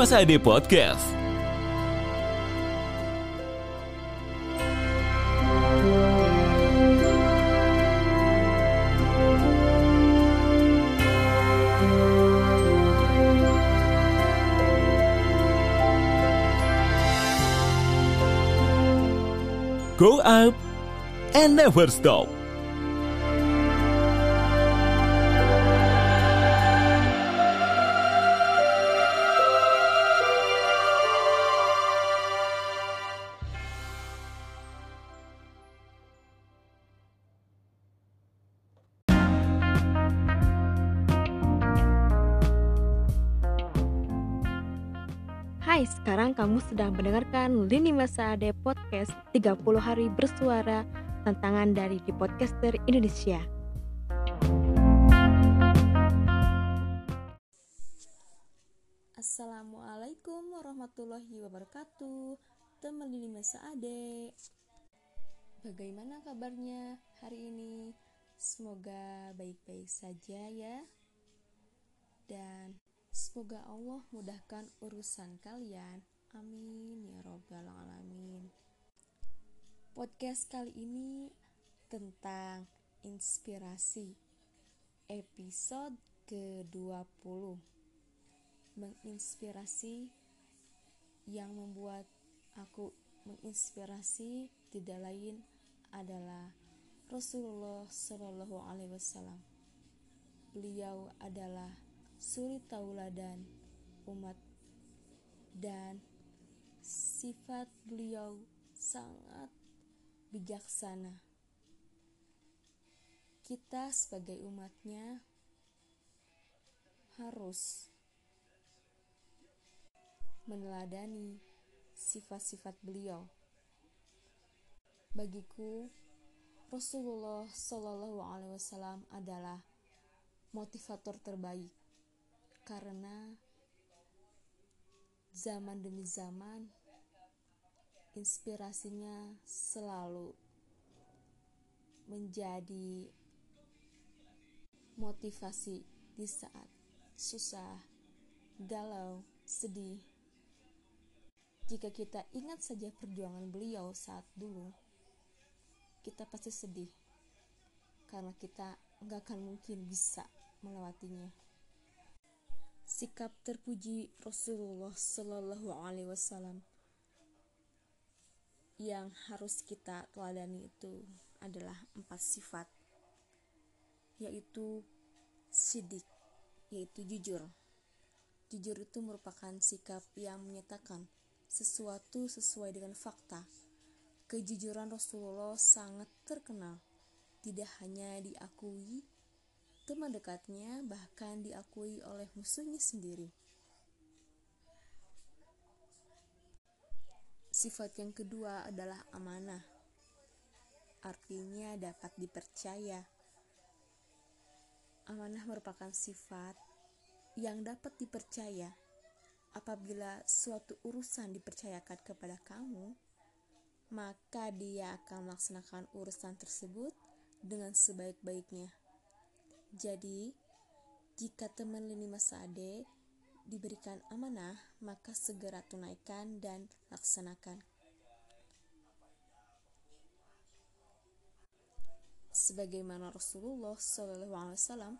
Masa Ade Podcast. Go up and never stop. Hai, sekarang kamu sedang mendengarkan Lini Masa Ade Podcast 30 Hari Bersuara Tantangan dari di Podcaster Indonesia. Assalamualaikum warahmatullahi wabarakatuh Teman Lini Masa Ade Bagaimana kabarnya hari ini? Semoga baik-baik saja ya Dan Semoga Allah mudahkan urusan kalian. Amin ya robbal alamin. Podcast kali ini tentang inspirasi. Episode ke-20. Menginspirasi yang membuat aku menginspirasi tidak lain adalah Rasulullah Shallallahu alaihi wasallam. Beliau adalah suri tauladan umat dan sifat beliau sangat bijaksana. Kita sebagai umatnya harus meneladani sifat-sifat beliau. Bagiku, Rasulullah Shallallahu Alaihi Wasallam adalah motivator terbaik karena zaman demi zaman inspirasinya selalu menjadi motivasi di saat susah, galau, sedih. Jika kita ingat saja perjuangan beliau saat dulu, kita pasti sedih karena kita nggak akan mungkin bisa melewatinya sikap terpuji Rasulullah Shallallahu Alaihi Wasallam yang harus kita teladani itu adalah empat sifat yaitu sidik yaitu jujur. Jujur itu merupakan sikap yang menyatakan sesuatu sesuai dengan fakta. Kejujuran Rasulullah sangat terkenal. Tidak hanya diakui teman dekatnya bahkan diakui oleh musuhnya sendiri. Sifat yang kedua adalah amanah. Artinya dapat dipercaya. Amanah merupakan sifat yang dapat dipercaya apabila suatu urusan dipercayakan kepada kamu, maka dia akan melaksanakan urusan tersebut dengan sebaik-baiknya. Jadi, jika teman lini masa ade diberikan amanah, maka segera tunaikan dan laksanakan. Sebagaimana Rasulullah SAW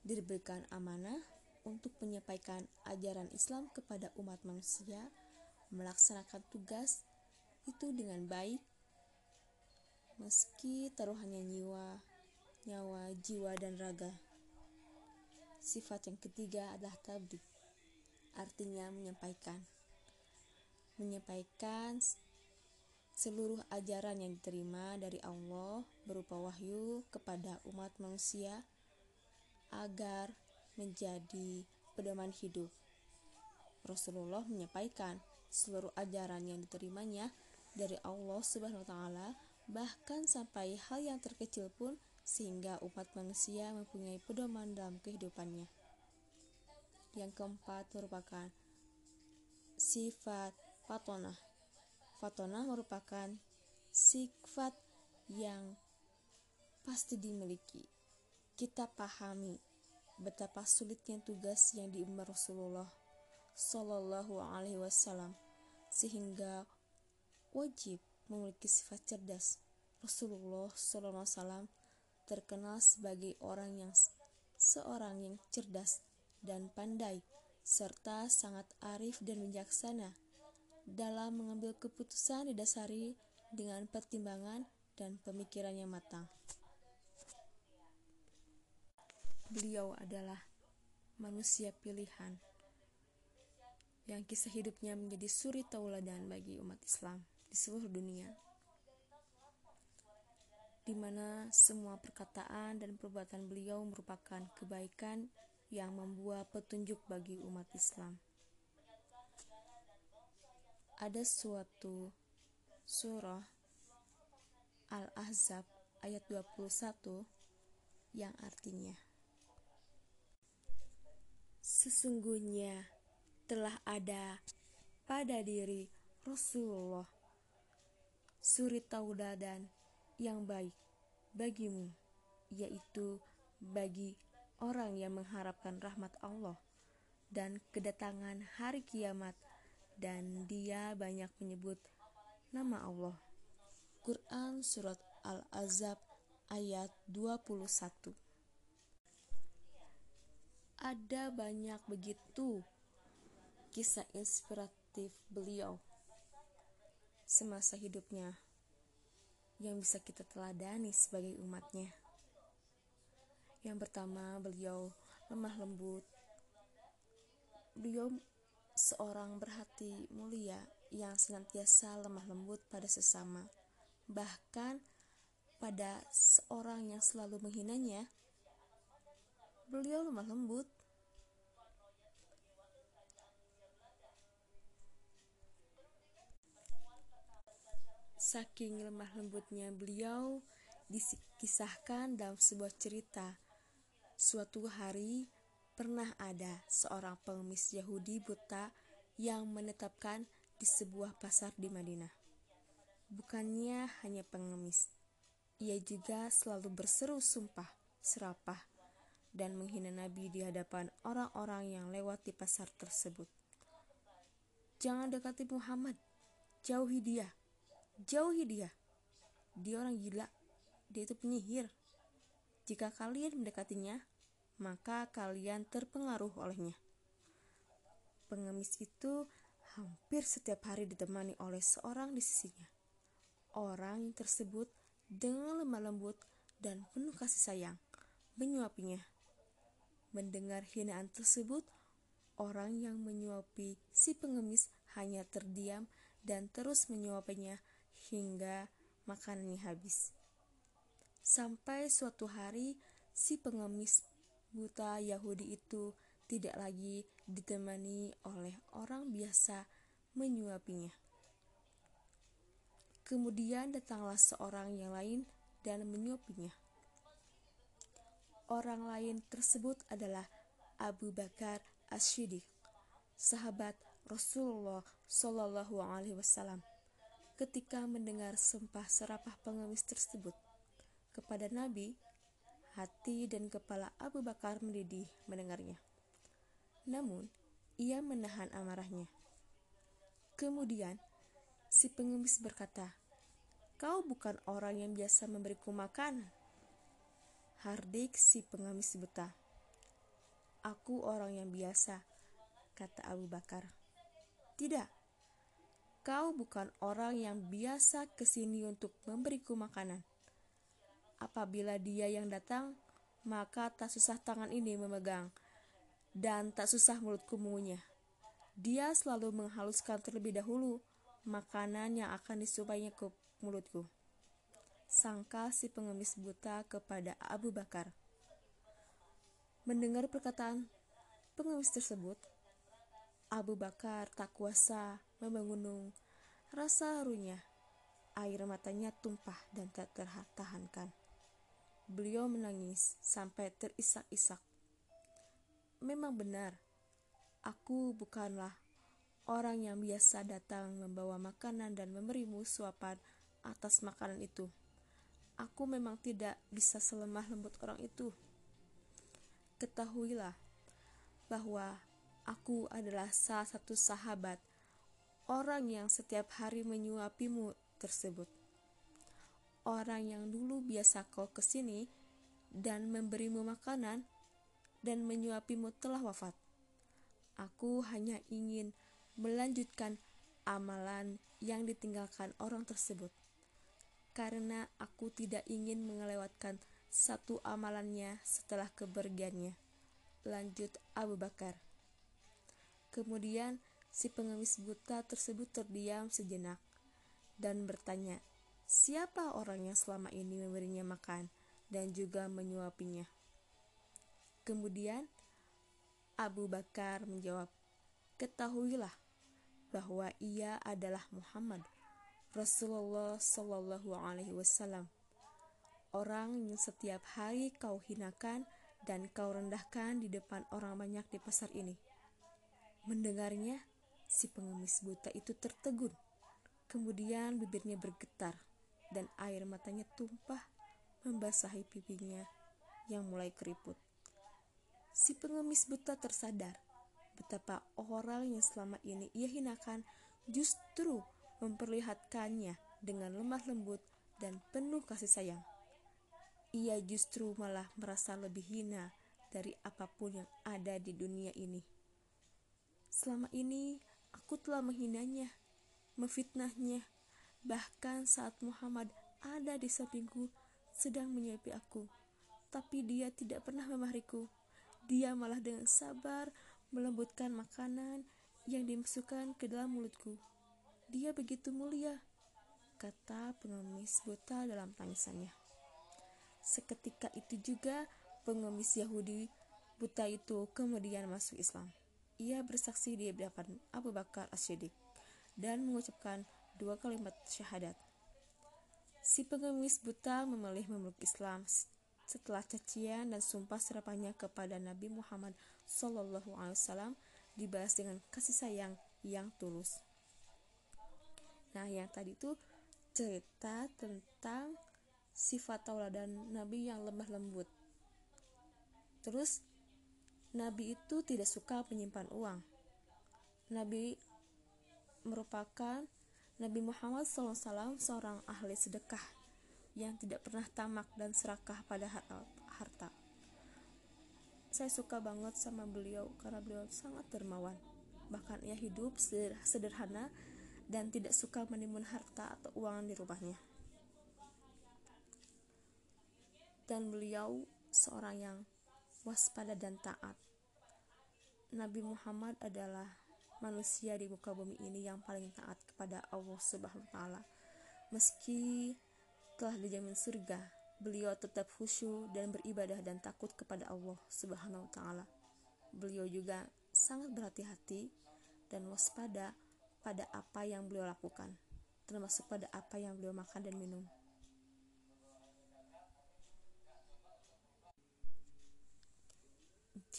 diberikan amanah untuk menyampaikan ajaran Islam kepada umat manusia, melaksanakan tugas itu dengan baik, meski taruhannya nyiwa nyawa, jiwa, dan raga. Sifat yang ketiga adalah tablik, artinya menyampaikan. Menyampaikan seluruh ajaran yang diterima dari Allah berupa wahyu kepada umat manusia agar menjadi pedoman hidup. Rasulullah menyampaikan seluruh ajaran yang diterimanya dari Allah Subhanahu wa taala bahkan sampai hal yang terkecil pun sehingga umat manusia mempunyai pedoman dalam kehidupannya. Yang keempat merupakan sifat fatonah. Fatonah merupakan sifat yang pasti dimiliki. Kita pahami betapa sulitnya tugas yang diemban Rasulullah Shallallahu Alaihi Wasallam, sehingga wajib memiliki sifat cerdas. Rasulullah Shallallahu Alaihi Wasallam terkenal sebagai orang yang seorang yang cerdas dan pandai, serta sangat arif dan bijaksana dalam mengambil keputusan didasari dengan pertimbangan dan pemikiran yang matang. Beliau adalah manusia pilihan yang kisah hidupnya menjadi suri tauladan bagi umat Islam di seluruh dunia di mana semua perkataan dan perbuatan beliau merupakan kebaikan yang membuat petunjuk bagi umat Islam. Ada suatu surah Al-Ahzab ayat 21 yang artinya Sesungguhnya telah ada pada diri Rasulullah suri tauladan yang baik bagimu, yaitu bagi orang yang mengharapkan rahmat Allah dan kedatangan hari kiamat dan dia banyak menyebut nama Allah. Quran Surat Al-Azab ayat 21 Ada banyak begitu kisah inspiratif beliau semasa hidupnya yang bisa kita teladani sebagai umatnya. Yang pertama, beliau lemah lembut. Beliau seorang berhati mulia yang senantiasa lemah lembut pada sesama. Bahkan pada seorang yang selalu menghinanya, beliau lemah lembut. Saking lemah lembutnya beliau dikisahkan dalam sebuah cerita. Suatu hari pernah ada seorang pengemis Yahudi buta yang menetapkan di sebuah pasar di Madinah. Bukannya hanya pengemis, ia juga selalu berseru sumpah, serapah, dan menghina Nabi di hadapan orang-orang yang lewat di pasar tersebut. Jangan dekati Muhammad, jauhi dia Jauhi dia. Dia orang gila. Dia itu penyihir. Jika kalian mendekatinya, maka kalian terpengaruh olehnya. Pengemis itu hampir setiap hari ditemani oleh seorang di sisinya. Orang tersebut dengan lemah lembut dan penuh kasih sayang menyuapinya. Mendengar hinaan tersebut, orang yang menyuapi si pengemis hanya terdiam dan terus menyuapinya hingga makanannya habis. Sampai suatu hari, si pengemis buta Yahudi itu tidak lagi ditemani oleh orang biasa menyuapinya. Kemudian datanglah seorang yang lain dan menyuapinya. Orang lain tersebut adalah Abu Bakar As-Siddiq, sahabat Rasulullah Shallallahu Alaihi Wasallam ketika mendengar sumpah serapah pengemis tersebut kepada Nabi, hati dan kepala Abu Bakar mendidih mendengarnya. Namun, ia menahan amarahnya. Kemudian, si pengemis berkata, Kau bukan orang yang biasa memberiku makan. Hardik si pengemis buta. Aku orang yang biasa, kata Abu Bakar. Tidak, Kau bukan orang yang biasa ke sini untuk memberiku makanan. Apabila dia yang datang, maka tak susah tangan ini memegang, dan tak susah mulutku mengunyah. Dia selalu menghaluskan terlebih dahulu makanan yang akan disupainya ke mulutku. Sangka si pengemis buta kepada Abu Bakar. Mendengar perkataan pengemis tersebut, Abu Bakar tak kuasa membangunung. Rasa harunya, air matanya tumpah dan tak tertahankan. Beliau menangis sampai terisak-isak. Memang benar, aku bukanlah orang yang biasa datang membawa makanan dan memberimu suapan atas makanan itu. Aku memang tidak bisa selemah lembut orang itu. Ketahuilah bahwa Aku adalah salah satu sahabat orang yang setiap hari menyuapimu tersebut. Orang yang dulu biasa kau ke sini dan memberimu makanan dan menyuapimu telah wafat. Aku hanya ingin melanjutkan amalan yang ditinggalkan orang tersebut karena aku tidak ingin melewatkan satu amalannya setelah kepergiannya. Lanjut Abu Bakar. Kemudian si pengemis buta tersebut terdiam sejenak dan bertanya, siapa orang yang selama ini memberinya makan dan juga menyuapinya? Kemudian Abu Bakar menjawab, ketahuilah bahwa ia adalah Muhammad Rasulullah Shallallahu Alaihi Wasallam, orang yang setiap hari kau hinakan dan kau rendahkan di depan orang banyak di pasar ini. Mendengarnya, si pengemis buta itu tertegun. Kemudian bibirnya bergetar dan air matanya tumpah membasahi pipinya yang mulai keriput. Si pengemis buta tersadar betapa orang yang selama ini ia hinakan justru memperlihatkannya dengan lemah lembut dan penuh kasih sayang. Ia justru malah merasa lebih hina dari apa pun yang ada di dunia ini. Selama ini aku telah menghinanya, memfitnahnya, bahkan saat Muhammad ada di sampingku sedang menyuapi aku, tapi dia tidak pernah memariku. Dia malah dengan sabar melembutkan makanan yang dimasukkan ke dalam mulutku. Dia begitu mulia, kata pengemis buta dalam tangisannya. Seketika itu juga pengemis Yahudi buta itu kemudian masuk Islam. Ia bersaksi di hadapan Abu Bakar As-Siddiq dan mengucapkan dua kalimat syahadat. Si pengemis buta memilih memeluk Islam setelah cacian dan sumpah serapanya kepada Nabi Muhammad SAW dibalas dengan kasih sayang yang tulus. Nah, yang tadi itu cerita tentang sifat tauladan Nabi yang lemah lembut. Terus Nabi itu tidak suka menyimpan uang. Nabi merupakan Nabi Muhammad SAW seorang ahli sedekah yang tidak pernah tamak dan serakah pada harta. Saya suka banget sama beliau karena beliau sangat dermawan. Bahkan ia hidup sederhana dan tidak suka menimbun harta atau uang di rumahnya. Dan beliau seorang yang waspada dan taat. Nabi Muhammad adalah manusia di muka bumi ini yang paling taat kepada Allah Subhanahu wa taala. Meski telah dijamin surga, beliau tetap khusyuk dan beribadah dan takut kepada Allah Subhanahu wa taala. Beliau juga sangat berhati-hati dan waspada pada apa yang beliau lakukan, termasuk pada apa yang beliau makan dan minum.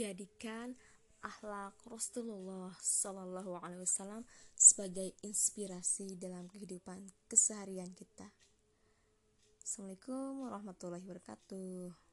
Jadikan akhlak Rasulullah Shallallahu Alaihi Wasallam sebagai inspirasi dalam kehidupan keseharian kita. Assalamualaikum warahmatullahi wabarakatuh.